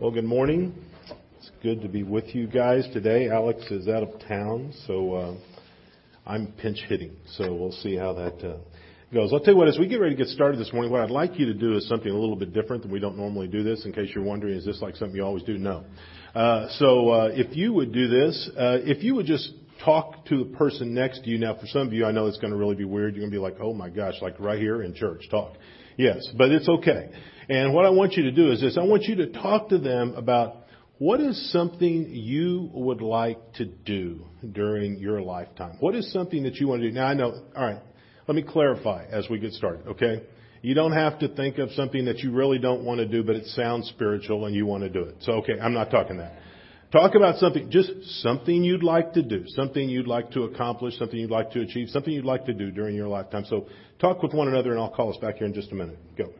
Well, good morning. It's good to be with you guys today. Alex is out of town, so uh, I'm pinch hitting. So we'll see how that uh, goes. I'll tell you what, as we get ready to get started this morning, what I'd like you to do is something a little bit different than we don't normally do this. In case you're wondering, is this like something you always do? No. Uh, so uh, if you would do this, uh, if you would just talk to the person next to you. Now, for some of you, I know it's going to really be weird. You're going to be like, oh my gosh, like right here in church, talk. Yes, but it's okay. And what I want you to do is this. I want you to talk to them about what is something you would like to do during your lifetime? What is something that you want to do? Now I know, alright, let me clarify as we get started, okay? You don't have to think of something that you really don't want to do, but it sounds spiritual and you want to do it. So okay, I'm not talking that. Talk about something, just something you'd like to do, something you'd like to accomplish, something you'd like to achieve, something you'd like to do during your lifetime. So talk with one another and I'll call us back here in just a minute. Go.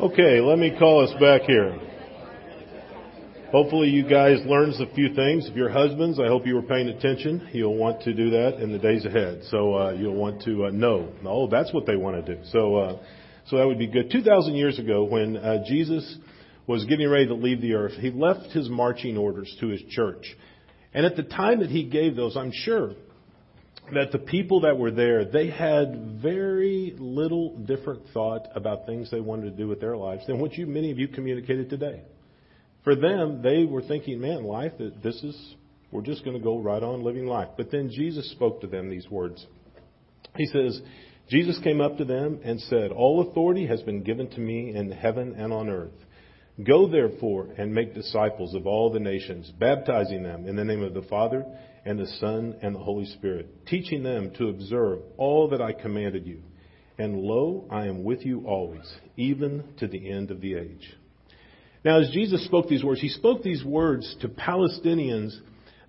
Okay, let me call us back here. Hopefully you guys learned a few things. If you're husbands, I hope you were paying attention. You'll want to do that in the days ahead. So uh, you'll want to uh, know. Oh, that's what they want to do. So, uh, so that would be good. Two thousand years ago, when uh, Jesus was getting ready to leave the earth, he left his marching orders to his church. And at the time that he gave those, I'm sure that the people that were there, they had very little different thought about things they wanted to do with their lives than what you, many of you communicated today. For them, they were thinking, man, life, this is, we're just going to go right on living life. But then Jesus spoke to them these words. He says, Jesus came up to them and said, All authority has been given to me in heaven and on earth. Go therefore and make disciples of all the nations, baptizing them in the name of the Father and the Son and the Holy Spirit, teaching them to observe all that I commanded you. And lo, I am with you always, even to the end of the age. Now, as Jesus spoke these words, he spoke these words to Palestinians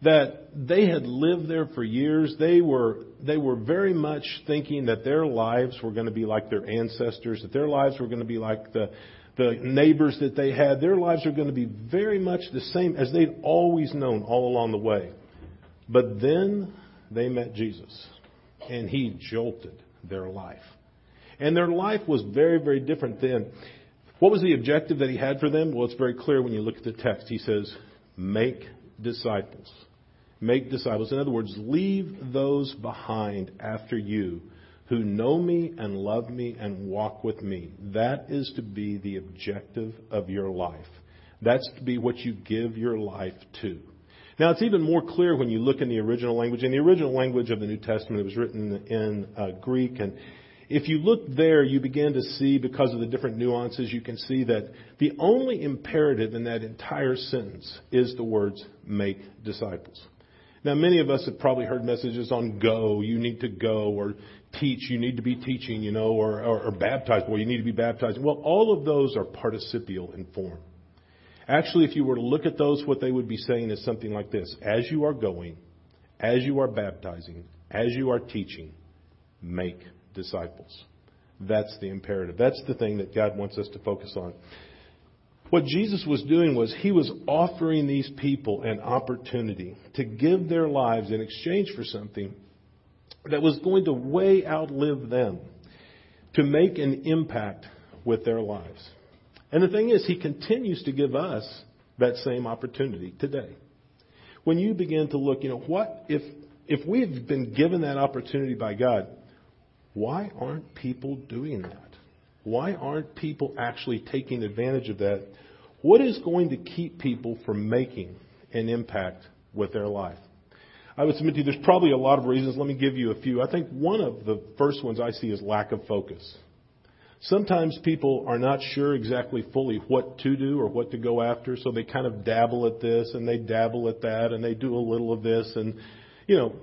that they had lived there for years. They were, they were very much thinking that their lives were going to be like their ancestors, that their lives were going to be like the, the neighbors that they had. Their lives are going to be very much the same as they'd always known all along the way. But then they met Jesus, and he jolted their life. And their life was very, very different then. What was the objective that he had for them? Well, it's very clear when you look at the text. He says, Make disciples. Make disciples. In other words, leave those behind after you who know me and love me and walk with me. That is to be the objective of your life. That's to be what you give your life to. Now, it's even more clear when you look in the original language. In the original language of the New Testament, it was written in uh, Greek. And if you look there, you begin to see, because of the different nuances, you can see that the only imperative in that entire sentence is the words, make disciples. Now, many of us have probably heard messages on go, you need to go, or teach, you need to be teaching, you know, or, or, or baptize, well, you need to be baptized. Well, all of those are participial in form. Actually, if you were to look at those, what they would be saying is something like this As you are going, as you are baptizing, as you are teaching, make disciples. That's the imperative. That's the thing that God wants us to focus on. What Jesus was doing was he was offering these people an opportunity to give their lives in exchange for something that was going to way outlive them, to make an impact with their lives. And the thing is, he continues to give us that same opportunity today. When you begin to look, you know, what if if we've been given that opportunity by God, why aren't people doing that? Why aren't people actually taking advantage of that? What is going to keep people from making an impact with their life? I would submit to you there's probably a lot of reasons. Let me give you a few. I think one of the first ones I see is lack of focus. Sometimes people are not sure exactly fully what to do or what to go after, so they kind of dabble at this and they dabble at that and they do a little of this and, you know,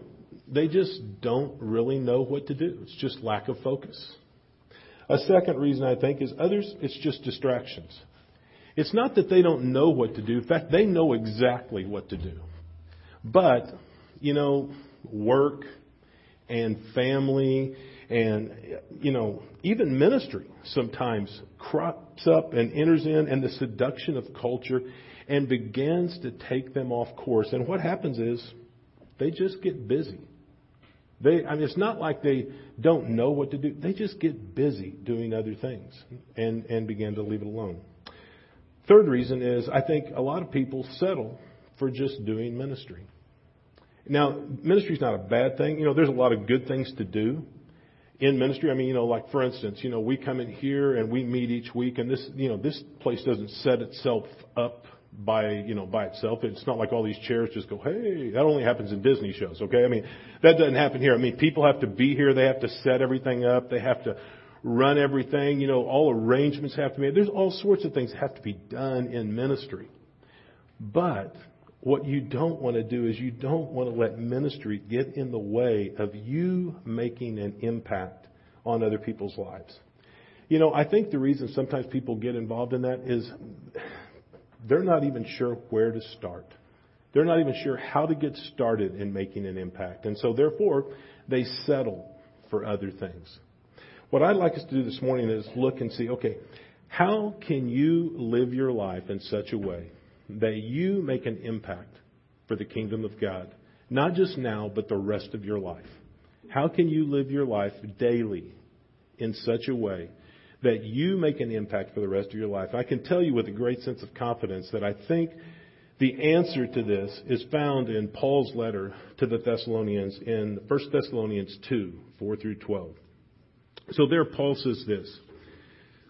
they just don't really know what to do. It's just lack of focus. A second reason I think is others, it's just distractions. It's not that they don't know what to do. In fact, they know exactly what to do. But, you know, work and family and, you know, even ministry sometimes crops up and enters in and the seduction of culture and begins to take them off course. And what happens is they just get busy. They, I mean, it's not like they don't know what to do. They just get busy doing other things and, and begin to leave it alone. Third reason is I think a lot of people settle for just doing ministry. Now, ministry is not a bad thing. You know, there's a lot of good things to do in ministry. I mean, you know, like for instance, you know, we come in here and we meet each week, and this, you know, this place doesn't set itself up by, you know, by itself. It's not like all these chairs just go, hey, that only happens in Disney shows, okay? I mean, that doesn't happen here. I mean, people have to be here. They have to set everything up. They have to run everything. You know, all arrangements have to be made. There's all sorts of things that have to be done in ministry. But what you don't want to do is you don't want to let ministry get in the way of you making an impact on other people's lives. You know, I think the reason sometimes people get involved in that is they're not even sure where to start. They're not even sure how to get started in making an impact. And so therefore, they settle for other things. What I'd like us to do this morning is look and see, okay, how can you live your life in such a way that you make an impact for the kingdom of God, not just now, but the rest of your life. How can you live your life daily in such a way that you make an impact for the rest of your life? I can tell you with a great sense of confidence that I think the answer to this is found in Paul's letter to the Thessalonians in 1 Thessalonians 2, 4 through 12. So there Paul says this,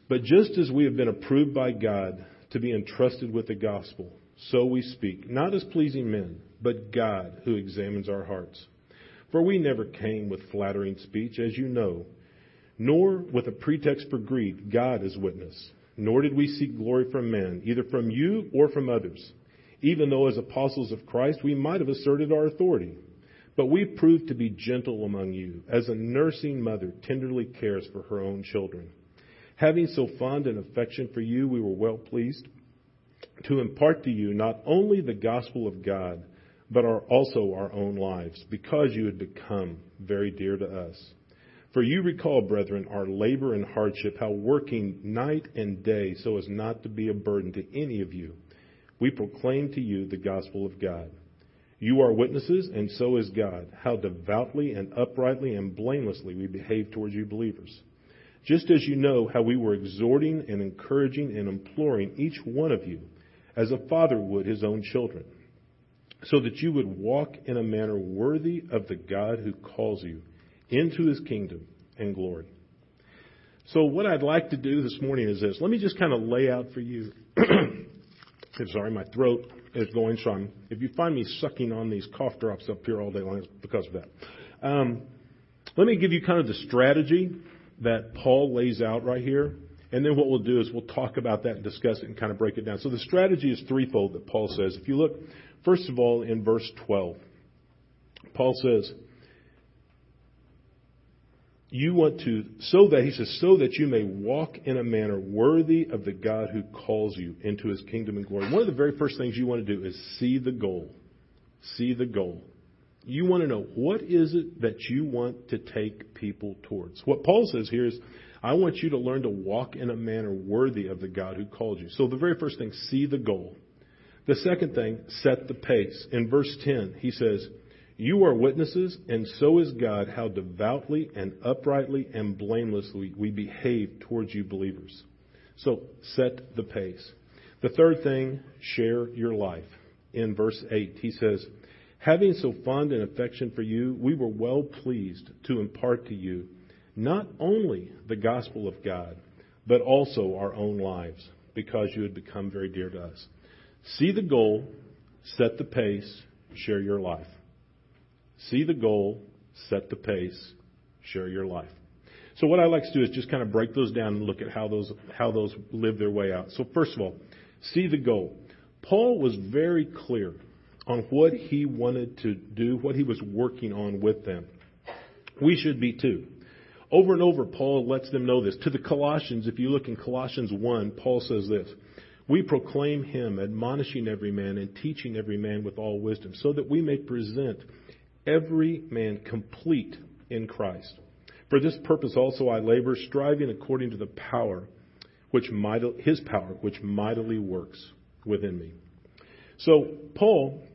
But just as we have been approved by God to be entrusted with the gospel. So we speak, not as pleasing men, but God who examines our hearts. For we never came with flattering speech, as you know, nor with a pretext for greed, God is witness. Nor did we seek glory from men, either from you or from others. Even though as apostles of Christ we might have asserted our authority. But we proved to be gentle among you, as a nursing mother tenderly cares for her own children. Having so fond an affection for you, we were well pleased to impart to you not only the gospel of God, but our, also our own lives, because you had become very dear to us. For you recall, brethren, our labor and hardship, how working night and day so as not to be a burden to any of you, we proclaim to you the gospel of God. You are witnesses, and so is God, how devoutly and uprightly and blamelessly we behave towards you believers just as you know how we were exhorting and encouraging and imploring each one of you as a father would his own children, so that you would walk in a manner worthy of the God who calls you into his kingdom and glory. So what I'd like to do this morning is this. Let me just kind of lay out for you. sorry, my throat is going, so I'm, if you find me sucking on these cough drops up here all day long, it's because of that. Um, let me give you kind of the strategy that Paul lays out right here. And then what we'll do is we'll talk about that and discuss it and kind of break it down. So the strategy is threefold that Paul says. If you look, first of all, in verse 12, Paul says, you want to, so that, he says, so that you may walk in a manner worthy of the God who calls you into his kingdom and glory. One of the very first things you want to do is see the goal. See the goal. You want to know what is it that you want to take people towards. What Paul says here is, I want you to learn to walk in a manner worthy of the God who called you. So the very first thing, see the goal. The second thing, set the pace. In verse 10, he says, You are witnesses, and so is God, how devoutly and uprightly and blamelessly we behave towards you believers. So set the pace. The third thing, share your life. In verse 8, he says, Having so fond an affection for you, we were well pleased to impart to you not only the gospel of God, but also our own lives, because you had become very dear to us. See the goal, set the pace, share your life. See the goal, set the pace, share your life. So what I like to do is just kind of break those down and look at how those how those live their way out. So first of all, see the goal. Paul was very clear on what he wanted to do, what he was working on with them. We should be too. Over and over, Paul lets them know this. To the Colossians, if you look in Colossians 1, Paul says this We proclaim him, admonishing every man and teaching every man with all wisdom, so that we may present every man complete in Christ. For this purpose also I labor, striving according to the power which his power, which mightily works within me. So Paul,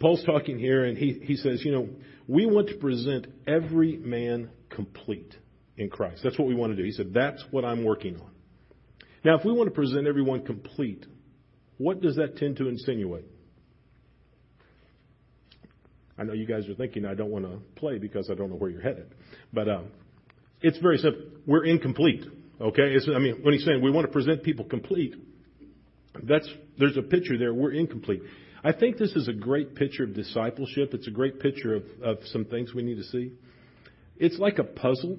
Paul's talking here, and he, he says, you know, we want to present every man complete in Christ. That's what we want to do. He said, that's what I'm working on. Now, if we want to present everyone complete, what does that tend to insinuate? I know you guys are thinking I don't want to play because I don't know where you're headed. But um, it's very simple. We're incomplete. Okay? It's, I mean, when he's saying we want to present people complete, that's there's a picture there. We're incomplete. I think this is a great picture of discipleship. It's a great picture of, of some things we need to see. It's like a puzzle.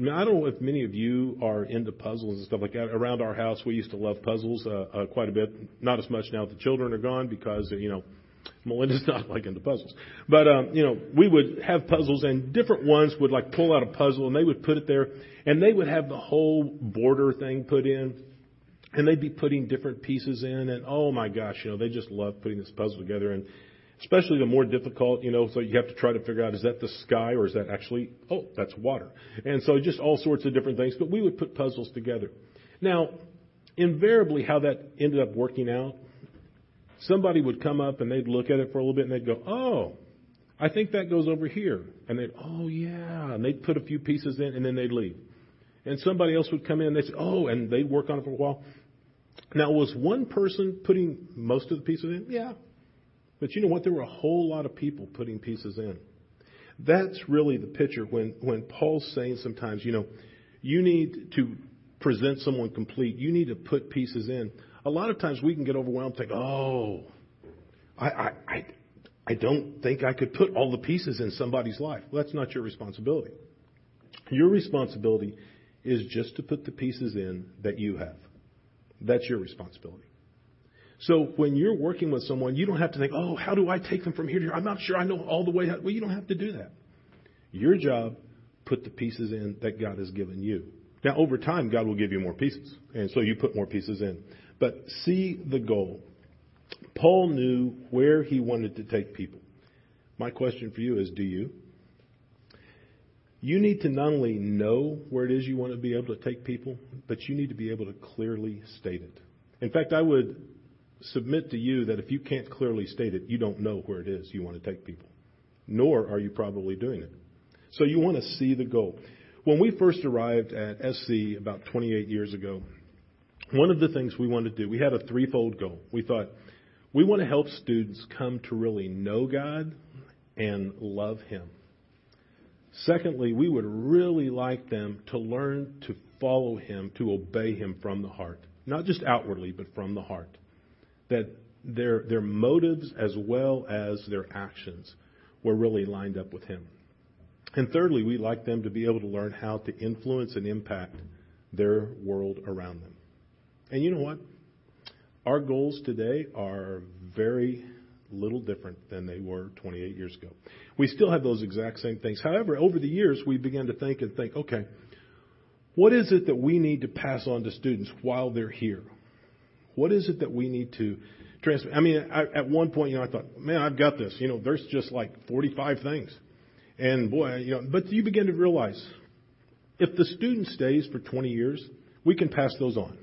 I, don't know if many of you are into puzzles and stuff like that. Around our house, we used to love puzzles uh, uh, quite a bit. Not as much now that the children are gone because, you know, Melinda's not like into puzzles. But, um, you know, we would have puzzles and different ones would like pull out a puzzle and they would put it there and they would have the whole border thing put in and they'd be putting different pieces in and oh my gosh, you know, they just love putting this puzzle together and especially the more difficult, you know, so you have to try to figure out is that the sky or is that actually, oh, that's water. And so just all sorts of different things, but we would put puzzles together. Now, invariably how that ended up working out somebody would come up and they'd look at it for a little bit and they'd go, oh, I think that goes over here. And they'd, oh yeah. And they'd put a few pieces in and then they'd leave. And somebody else would come in and they'd say, oh, and they'd work on it for a while. Now, was one person putting most of the pieces in? Yeah. But you know what? There were a whole lot of people putting pieces in. That's really the picture when, when Paul's saying sometimes, you know, you need to present someone complete. You need to put pieces in a lot of times we can get overwhelmed, think, oh, I, I, I, I don't think I could put all the pieces in somebody's life. Well, that's not your responsibility. Your responsibility is just to put the pieces in that you have. That's your responsibility. So when you're working with someone, you don't have to think, oh, how do I take them from here to here? I'm not sure I know all the way. Well, you don't have to do that. Your job, put the pieces in that God has given you. Now, over time, God will give you more pieces. And so you put more pieces in. But see the goal. Paul knew where he wanted to take people. My question for you is do you? You need to not only know where it is you want to be able to take people, but you need to be able to clearly state it. In fact, I would submit to you that if you can't clearly state it, you don't know where it is you want to take people. Nor are you probably doing it. So you want to see the goal. When we first arrived at SC about 28 years ago, one of the things we wanted to do, we had a threefold goal. We thought we want to help students come to really know God and love Him. Secondly, we would really like them to learn to follow Him, to obey Him from the heart. Not just outwardly, but from the heart. That their, their motives as well as their actions were really lined up with Him. And thirdly, we'd like them to be able to learn how to influence and impact their world around them. And you know what? Our goals today are very little different than they were 28 years ago. We still have those exact same things. However, over the years, we began to think and think, okay, what is it that we need to pass on to students while they're here? What is it that we need to transmit? I mean, I, at one point, you know, I thought, man, I've got this. You know, there's just like 45 things. And boy, you know, but you begin to realize If the student stays for 20 years, we can pass those on.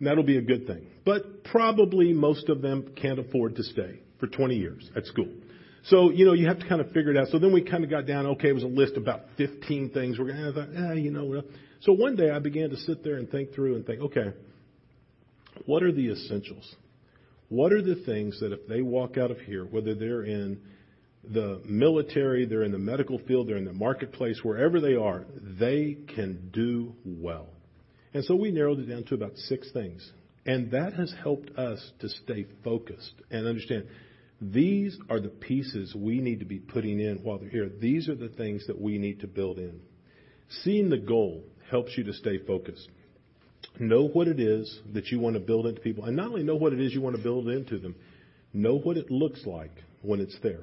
And that'll be a good thing. But probably most of them can't afford to stay for 20 years at school. So, you know, you have to kind of figure it out. So then we kind of got down, okay, it was a list about 15 things. We're going to, ah, you know. So one day I began to sit there and think through and think, okay, what are the essentials? What are the things that if they walk out of here, whether they're in the military, they're in the medical field, they're in the marketplace, wherever they are, they can do well? And so we narrowed it down to about six things. And that has helped us to stay focused and understand these are the pieces we need to be putting in while they're here. These are the things that we need to build in. Seeing the goal helps you to stay focused. Know what it is that you want to build into people. And not only know what it is you want to build into them, know what it looks like when it's there.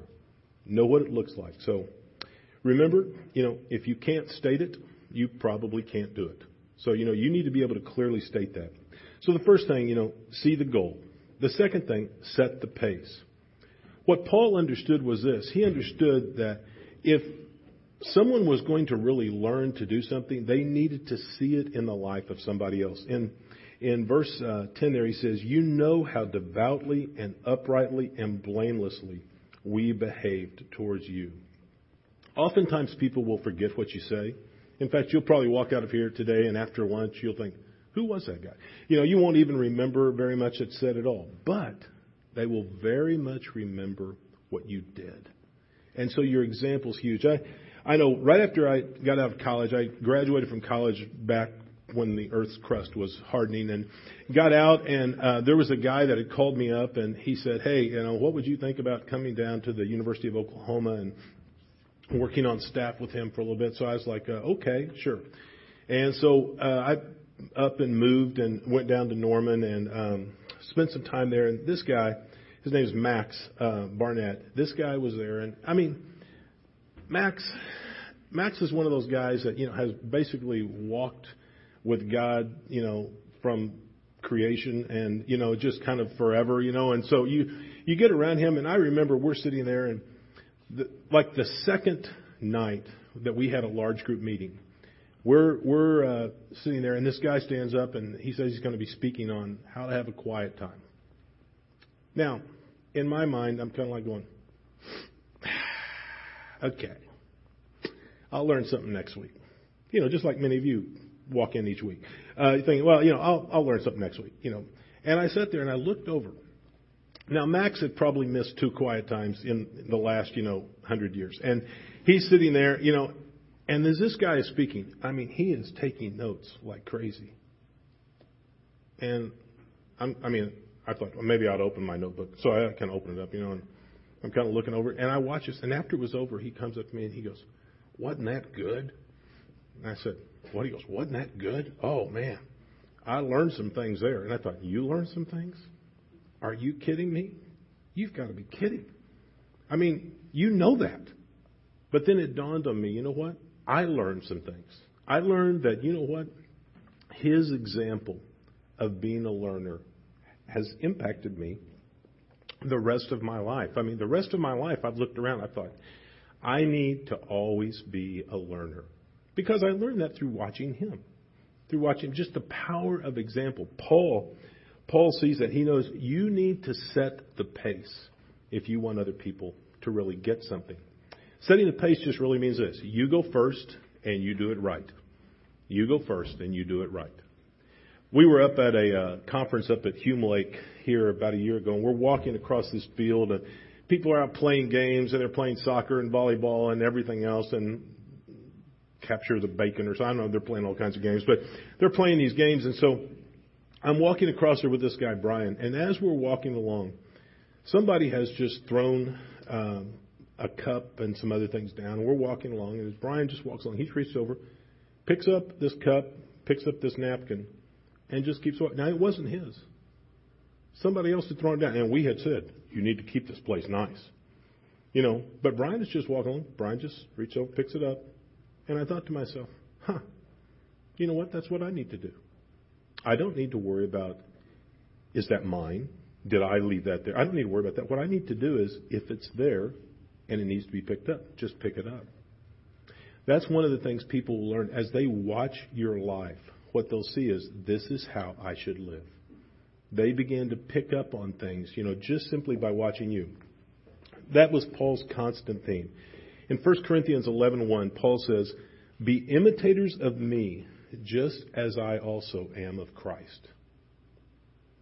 Know what it looks like. So remember, you know, if you can't state it, you probably can't do it. So, you know, you need to be able to clearly state that. So the first thing, you know, see the goal. The second thing, set the pace. What Paul understood was this. He understood that if someone was going to really learn to do something, they needed to see it in the life of somebody else. In, in verse uh, 10 there, he says, You know how devoutly and uprightly and blamelessly we behaved towards you. Oftentimes people will forget what you say. In fact, you'll probably walk out of here today and after lunch you'll think, who was that guy? You know, you won't even remember very much it said at all. But they will very much remember what you did. And so your example is huge. I, I know right after I got out of college, I graduated from college back when the Earth's crust was hardening and got out and uh, there was a guy that had called me up and he said, hey, you know, what would you think about coming down to the University of Oklahoma and working on staff with him for a little bit? So I was like, uh, okay, sure. And so uh, I up and moved and went down to Norman and um, spent some time there. And this guy, his name is Max uh, Barnett. This guy was there, and I mean, Max, Max is one of those guys that you know has basically walked with God, you know, from creation and you know just kind of forever, you know. And so you you get around him, and I remember we're sitting there, and like the second night that we had a large group meeting we're we're uh, sitting there, and this guy stands up and he says he's going to be speaking on how to have a quiet time. Now, in my mind, I'm kind of like going, okay, I'll learn something next week. You know, just like many of you walk in each week, uh, thinking, well, you know, I'll I'll learn something next week. You know, and I sat there and I looked over. Now, Max had probably missed two quiet times in the last, you know, hundred years, and he's sitting there, you know, and as this guy is speaking, I mean, he is taking notes like crazy. And I'm, I mean, I thought well, maybe I'd open my notebook. So I kind of opened it up, you know, and I'm kind of looking over. And I watch this. And after it was over, he comes up to me and he goes, Wasn't that good? And I said, What? He goes, Wasn't that good? Oh, man. I learned some things there. And I thought, You learned some things? Are you kidding me? You've got to be kidding. I mean, you know that. But then it dawned on me, you know what? I learned some things. I learned that, you know what? His example of being a learner has impacted me the rest of my life. I mean, the rest of my life, I've looked around, I thought, I need to always be a learner. Because I learned that through watching him, through watching just the power of example. Paul, Paul sees that. He knows you need to set the pace if you want other people to really get something. Setting the pace just really means this you go first and you do it right. You go first and you do it right. We were up at a uh, conference up at Hume Lake here about a year ago, and we're walking across this field, and people are out playing games, and they're playing soccer and volleyball and everything else, and capture the bacon or something. I don't know, they're playing all kinds of games, but they're playing these games, and so I'm walking across there with this guy, Brian, and as we're walking along, somebody has just thrown um, a cup and some other things down. And we're walking along, and as Brian just walks along, he reaches over, picks up this cup, picks up this napkin, and just keeps walking. Now, it wasn't his. Somebody else had thrown it down, and we had said, you need to keep this place nice. You know, but Brian is just walking along. Brian just reaches over, picks it up, and I thought to myself, huh, you know what? That's what I need to do. I don't need to worry about, is that mine? Did I leave that there? I don't need to worry about that. What I need to do is, if it's there, and it needs to be picked up. Just pick it up. That's one of the things people will learn as they watch your life. What they'll see is this is how I should live. They begin to pick up on things, you know, just simply by watching you. That was Paul's constant theme. In 1 Corinthians 11:1, Paul says, "Be imitators of me, just as I also am of Christ."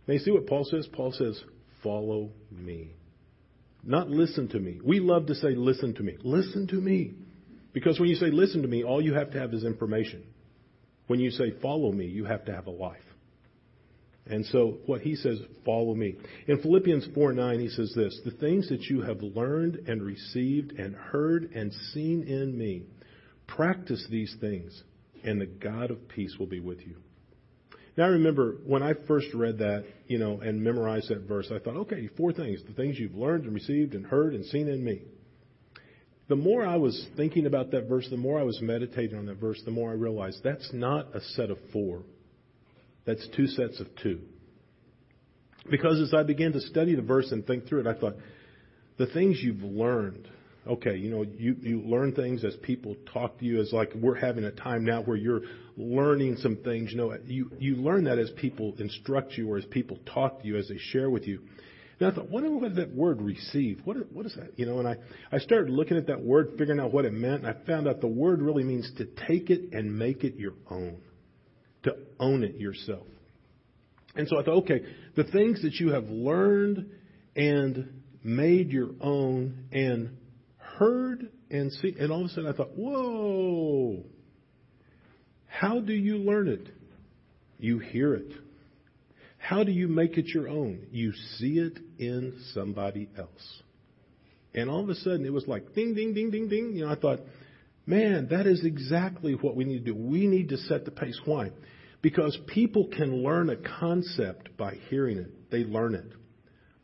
Now you see what Paul says? Paul says, "Follow me." Not listen to me. We love to say listen to me. Listen to me. Because when you say listen to me, all you have to have is information. When you say follow me, you have to have a life. And so what he says, follow me. In Philippians 4 9, he says this The things that you have learned and received and heard and seen in me, practice these things, and the God of peace will be with you. Now I remember when I first read that, you know, and memorized that verse, I thought, okay, four things. The things you've learned and received and heard and seen in me. The more I was thinking about that verse, the more I was meditating on that verse, the more I realized that's not a set of four. That's two sets of two. Because as I began to study the verse and think through it, I thought, the things you've learned, okay, you know, you, you learn things as people talk to you, as like we're having a time now where you're learning some things, you know, you, you learn that as people instruct you or as people talk to you, as they share with you. And I thought, what what is that word receive? What, what is that? You know, and I, I started looking at that word, figuring out what it meant, and I found out the word really means to take it and make it your own to own it yourself. And so I thought, okay, the things that you have learned and made your own and heard and see, and all of a sudden I thought, whoa, how do you learn it? You hear it. How do you make it your own? You see it in somebody else. And all of a sudden it was like ding, ding, ding, ding, ding. You know, I thought, man, that is exactly what we need to do. We need to set the pace. Why? Because people can learn a concept by hearing it. They learn it.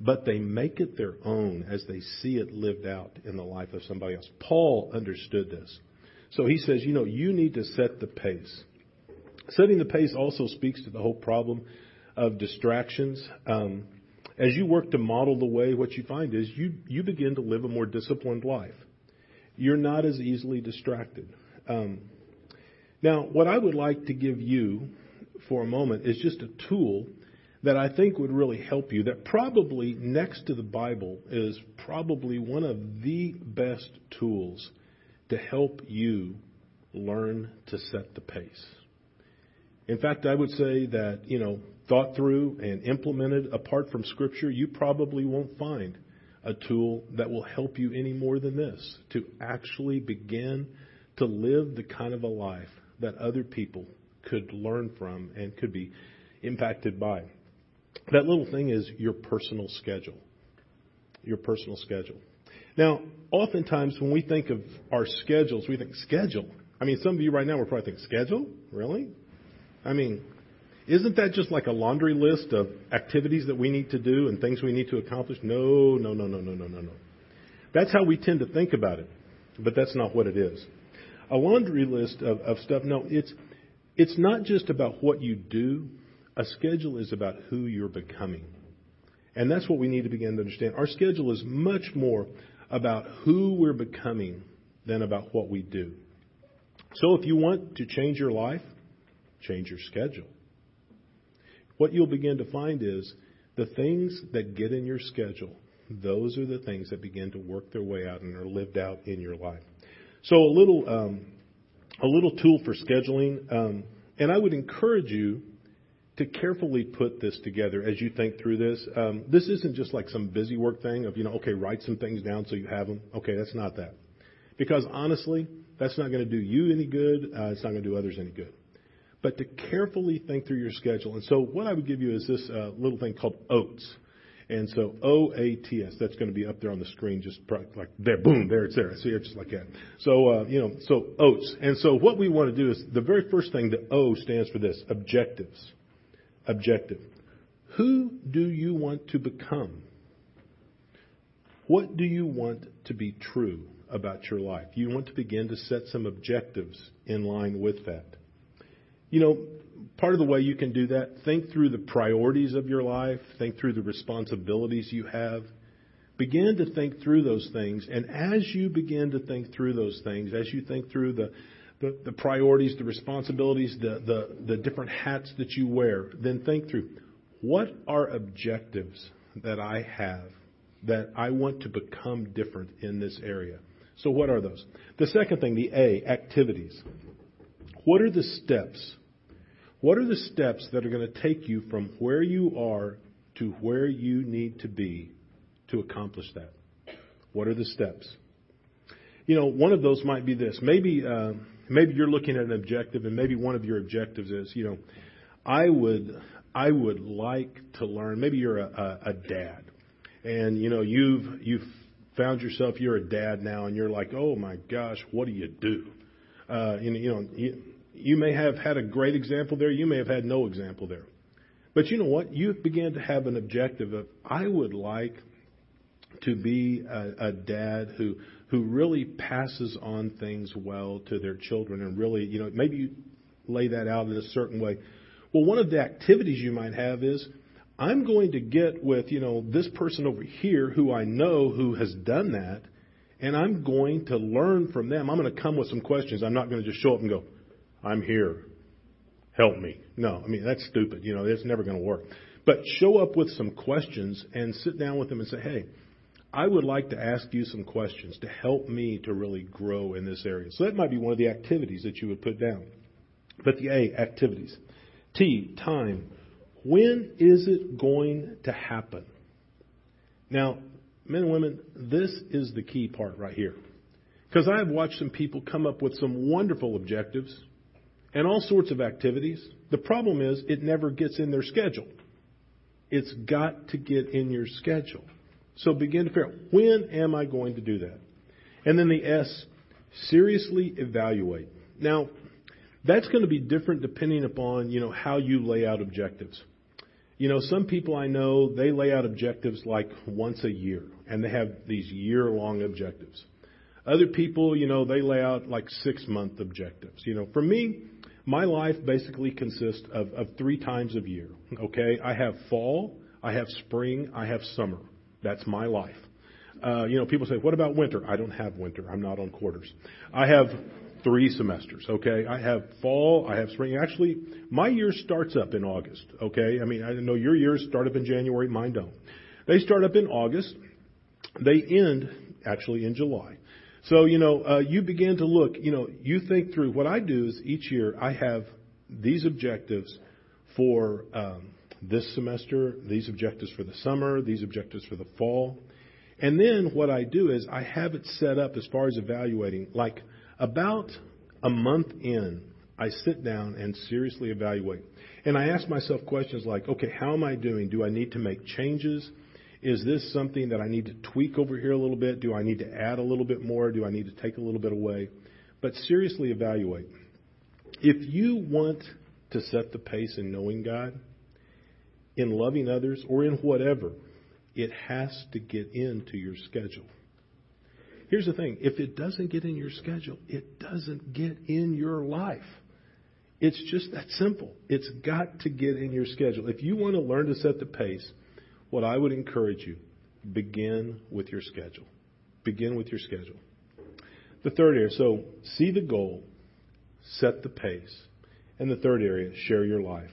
But they make it their own as they see it lived out in the life of somebody else. Paul understood this. So he says, you know, you need to set the pace. Setting the pace also speaks to the whole problem of distractions. Um, as you work to model the way, what you find is you, you begin to live a more disciplined life. You're not as easily distracted. Um, now, what I would like to give you for a moment is just a tool that I think would really help you. That probably next to the Bible is probably one of the best tools to help you learn to set the pace. In fact, I would say that, you know, thought through and implemented apart from Scripture, you probably won't find a tool that will help you any more than this to actually begin to live the kind of a life that other people could learn from and could be impacted by. That little thing is your personal schedule. Your personal schedule. Now, oftentimes when we think of our schedules, we think schedule. I mean, some of you right now will probably think schedule? Really? I mean, isn't that just like a laundry list of activities that we need to do and things we need to accomplish? No, no, no, no, no, no, no, no. That's how we tend to think about it, but that's not what it is. A laundry list of, of stuff, no, it's, it's not just about what you do. A schedule is about who you're becoming. And that's what we need to begin to understand. Our schedule is much more about who we're becoming than about what we do. So if you want to change your life, change your schedule. What you'll begin to find is the things that get in your schedule, those are the things that begin to work their way out and are lived out in your life. So a little um, a little tool for scheduling. Um, and I would encourage you to carefully put this together as you think through this. Um, this isn't just like some busy work thing of, you know, okay, write some things down so you have them. Okay, that's not that. Because honestly, that's not going to do you any good. Uh, it's not going to do others any good. But to carefully think through your schedule. And so what I would give you is this uh, little thing called OATS. And so O-A-T-S, that's going to be up there on the screen, just like there, boom, there it's there. I see it just like that. So, uh, you know, so OATS. And so what we want to do is the very first thing, the O stands for this, objectives. Objective. Who do you want to become? What do you want to be true about your life? You want to begin to set some objectives in line with that. You know, part of the way you can do that, think through the priorities of your life, think through the responsibilities you have. Begin to think through those things. And as you begin to think through those things, as you think through the, the, the priorities, the responsibilities, the, the, the different hats that you wear, then think through what are objectives that I have that I want to become different in this area. So, what are those? The second thing, the A, activities. What are the steps? What are the steps that are going to take you from where you are to where you need to be to accomplish that? What are the steps? You know, one of those might be this. Maybe, uh, maybe you're looking at an objective, and maybe one of your objectives is, you know, I would, I would like to learn. Maybe you're a, a, a dad, and you know, you've you've found yourself you're a dad now, and you're like, oh my gosh, what do you do? Uh, you know, you know, you, you may have had a great example there. You may have had no example there. But you know what? You've began to have an objective of, I would like to be a, a dad who who really passes on things well to their children and really, you know, maybe you lay that out in a certain way. Well, one of the activities you might have is I'm going to get with, you know, this person over here who I know who has done that, and I'm going to learn from them. I'm going to come with some questions. I'm not going to just show up and go, I'm here. Help me. No, I mean, that's stupid. You know, it's never going to work. But show up with some questions and sit down with them and say, hey, I would like to ask you some questions to help me to really grow in this area. So that might be one of the activities that you would put down. But the A, activities. T, time. When is it going to happen? Now, men and women, this is the key part right here. Because I've watched some people come up with some wonderful objectives and all sorts of activities. The problem is it never gets in their schedule. It's got to get in your schedule. So begin to figure out when am I going to do that? And then the S, seriously evaluate. Now, that's going to be different depending upon, you know, how you lay out objectives. You know, some people I know, they lay out objectives like once a year, and they have these year long objectives. Other people, you know, they lay out like six month objectives. You know, for me, my life basically consists of, of three times of year. Okay? I have fall, I have spring, I have summer. That's my life. Uh, you know, people say, what about winter? I don't have winter. I'm not on quarters. I have three semesters, okay? I have fall, I have spring. Actually, my year starts up in August, okay? I mean, I know your years start up in January, mine don't. They start up in August. They end actually in July. So, you know, uh, you begin to look, you know, you think through what I do is each year I have these objectives for um, this semester, these objectives for the summer, these objectives for the fall. And then what I do is I have it set up as far as evaluating. Like about a month in, I sit down and seriously evaluate. And I ask myself questions like, okay, how am I doing? Do I need to make changes? Is this something that I need to tweak over here a little bit? Do I need to add a little bit more? Do I need to take a little bit away? But seriously evaluate. If you want to set the pace in knowing God, in loving others or in whatever, it has to get into your schedule. Here's the thing if it doesn't get in your schedule, it doesn't get in your life. It's just that simple. It's got to get in your schedule. If you want to learn to set the pace, what I would encourage you, begin with your schedule. Begin with your schedule. The third area, so see the goal, set the pace. And the third area, share your life.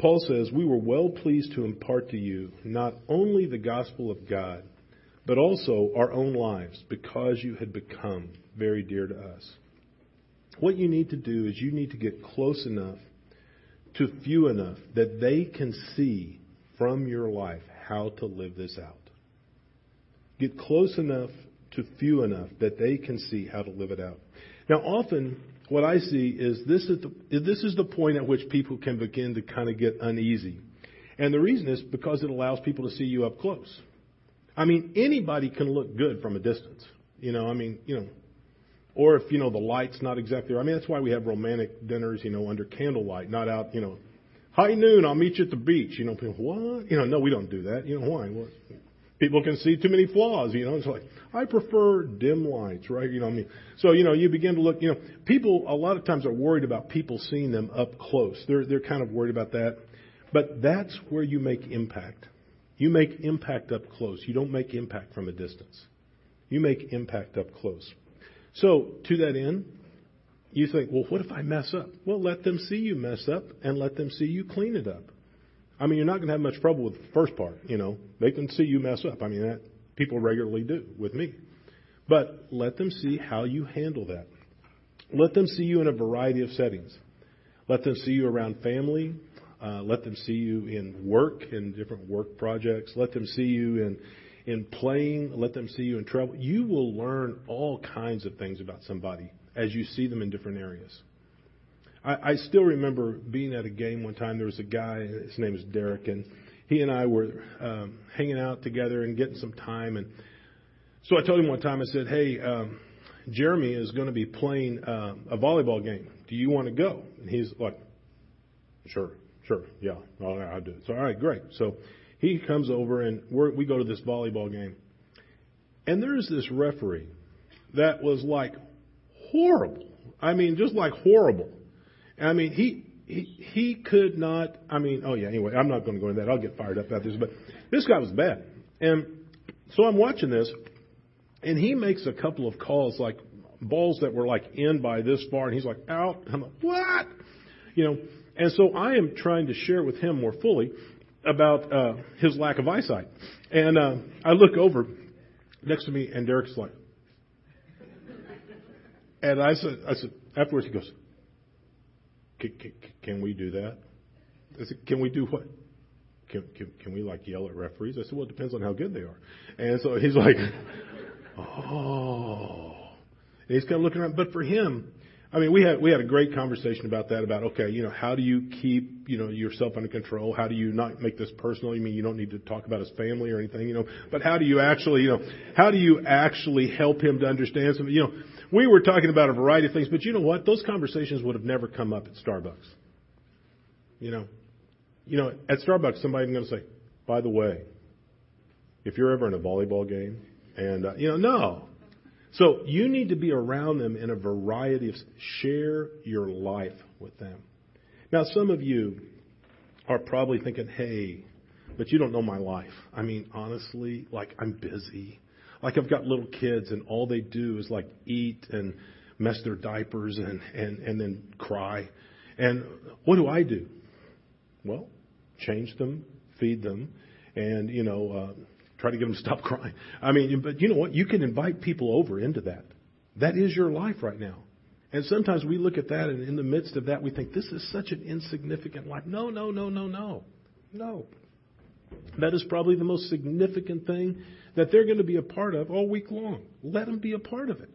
Paul says, We were well pleased to impart to you not only the gospel of God, but also our own lives, because you had become very dear to us. What you need to do is you need to get close enough to few enough that they can see from your life how to live this out. Get close enough to few enough that they can see how to live it out. Now, often what I see is this is the, this is the point at which people can begin to kind of get uneasy. And the reason is because it allows people to see you up close. I mean, anybody can look good from a distance. You know, I mean, you know, or if, you know, the light's not exactly. I mean, that's why we have romantic dinners, you know, under candlelight, not out, you know, high noon, I'll meet you at the beach. You know, people, what? You know, no, we don't do that. You know, why? Well, people can see too many flaws, you know. It's like, I prefer dim lights, right? You know, what I mean, so, you know, you begin to look, you know, people a lot of times are worried about people seeing them up close. They're, they're kind of worried about that. But that's where you make impact. You make impact up close. You don't make impact from a distance. You make impact up close. So, to that end, you think, well, what if I mess up? Well, let them see you mess up and let them see you clean it up. I mean, you're not going to have much trouble with the first part, you know. They can see you mess up. I mean, that people regularly do with me. But let them see how you handle that. Let them see you in a variety of settings. Let them see you around family. Uh, let them see you in work, in different work projects. Let them see you in in playing. Let them see you in trouble. You will learn all kinds of things about somebody as you see them in different areas. I, I still remember being at a game one time. There was a guy. His name is Derek, and he and I were um, hanging out together and getting some time. And so I told him one time. I said, "Hey." Um, Jeremy is going to be playing uh, a volleyball game. Do you want to go? And he's like, sure, sure, yeah, I'll do it. So, all right, great. So he comes over and we're, we go to this volleyball game. And there's this referee that was like horrible. I mean, just like horrible. I mean, he, he, he could not, I mean, oh yeah, anyway, I'm not going to go into that. I'll get fired up about this, but this guy was bad. And so I'm watching this and he makes a couple of calls like balls that were like in by this far, and he's like out. I'm like, what? You know. And so I am trying to share with him more fully about uh, his lack of eyesight. And uh, I look over next to me, and Derek's like, and I said, I said afterwards he goes, can, we do that? I said, can we do what? Can, can, can we like yell at referees? I said, well, it depends on how good they are. And so he's like, Oh. And he's kind of looking around. But for him, I mean, we had we had a great conversation about that. About okay, you know, how do you keep you know yourself under control? How do you not make this personal? You mean you don't need to talk about his family or anything, you know? But how do you actually, you know, how do you actually help him to understand something? You know, we were talking about a variety of things, but you know what? Those conversations would have never come up at Starbucks. You know, you know, at Starbucks, somebody's going to say, by the way, if you're ever in a volleyball game and, uh, you know, no. So you need to be around them in a variety of, share your life with them. Now, some of you are probably thinking, hey, but you don't know my life. I mean, honestly, like I'm busy. Like I've got little kids and all they do is like eat and mess their diapers and, and, and then cry. And what do I do? Well, change them, feed them, and, you know, uh, Try to get them to stop crying. I mean, but you know what? You can invite people over into that. That is your life right now. And sometimes we look at that, and in the midst of that, we think, this is such an insignificant life. No, no, no, no, no. No. That is probably the most significant thing that they're going to be a part of all week long. Let them be a part of it.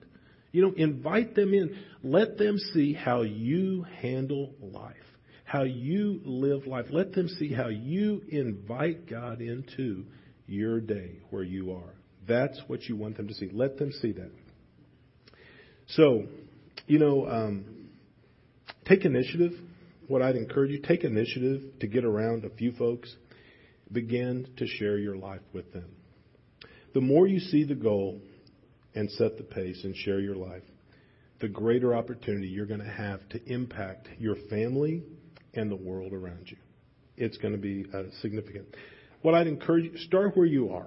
You know, invite them in. Let them see how you handle life, how you live life. Let them see how you invite God into your day where you are. That's what you want them to see. Let them see that. So, you know, um, take initiative. What I'd encourage you, take initiative to get around a few folks. Begin to share your life with them. The more you see the goal and set the pace and share your life, the greater opportunity you're going to have to impact your family and the world around you. It's going to be uh, significant what I'd encourage you, start where you are.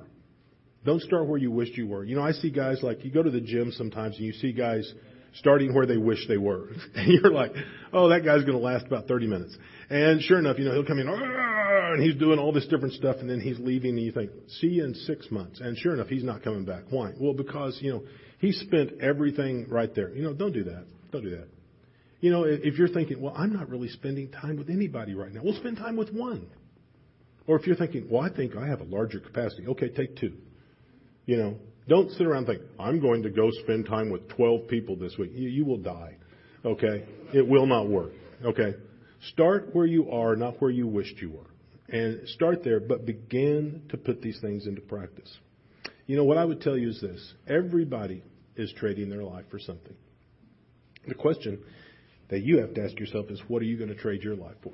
Don't start where you wished you were. You know, I see guys like, you go to the gym sometimes and you see guys starting where they wish they were. And you're like, oh, that guy's going to last about 30 minutes. And sure enough, you know, he'll come in, and he's doing all this different stuff, and then he's leaving, and you think, see you in six months. And sure enough, he's not coming back. Why? Well, because, you know, he spent everything right there. You know, don't do that. Don't do that. You know, if you're thinking, well, I'm not really spending time with anybody right now, well, spend time with one. Or if you're thinking, well, I think I have a larger capacity, okay, take two. You know, don't sit around and think, I'm going to go spend time with 12 people this week. You, you will die. Okay? It will not work. Okay? Start where you are, not where you wished you were. And start there, but begin to put these things into practice. You know, what I would tell you is this everybody is trading their life for something. The question that you have to ask yourself is what are you going to trade your life for?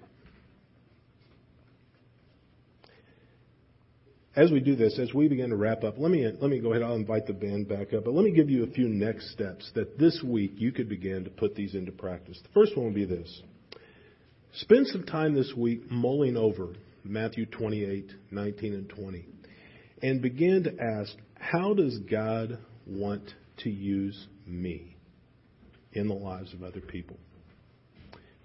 as we do this, as we begin to wrap up, let me, let me go ahead. I'll invite the band back up. But let me give you a few next steps that this week you could begin to put these into practice. The first one would be this. Spend some time this week mulling over Matthew 28, 19, and 20. and begin to ask, how does God want to use me in the lives of other people?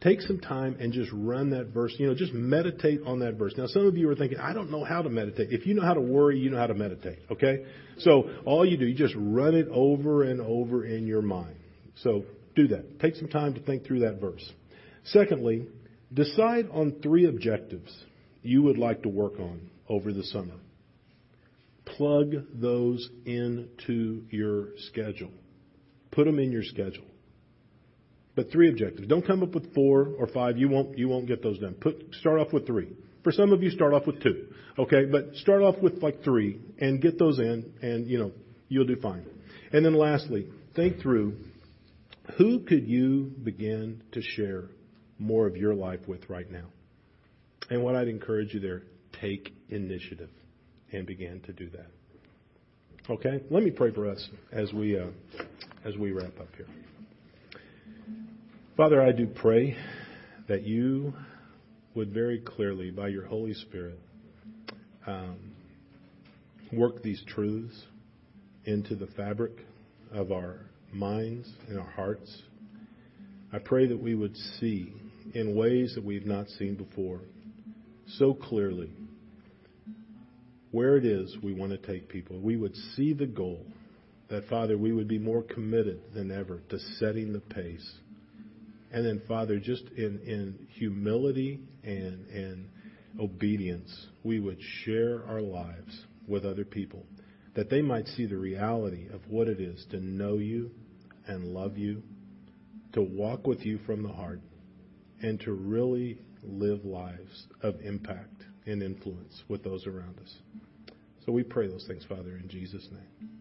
Take some time and just run that verse. You know, just meditate on that verse. Now, some of you are thinking, I don't know how to meditate. If you know how to worry, you know how to meditate. Okay? So all you do, you just run it over and over in your mind. So do that. Take some time to think through that verse. Secondly, decide on three objectives you would like to work on over the summer. Plug those into your schedule. Put them in your schedule. But three objectives. Don't come up with four or five. You won't, you won't get those done. Put, start off with three. For some of you, start off with two. Okay? But start off with like three and get those in and, you know, you'll do fine. And then lastly, think through who could you begin to share more of your life with right now? And what I'd encourage you there, take initiative and begin to do that. Okay? Let me pray for us as we, uh, as we wrap up here. Father, I do pray that you would very clearly, by your Holy Spirit, um, work these truths into the fabric of our minds and our hearts. I pray that we would see in ways that we've not seen before so clearly where it is we want to take people. We would see the goal that, Father, we would be more committed than ever to setting the pace and then, Father, just in, in humility and, and obedience, we would share our lives with other people that they might see the reality of what it is to know you and love you, to walk with you from the heart, and to really live lives of impact and influence with those around us. So we pray those things, Father, in Jesus' name.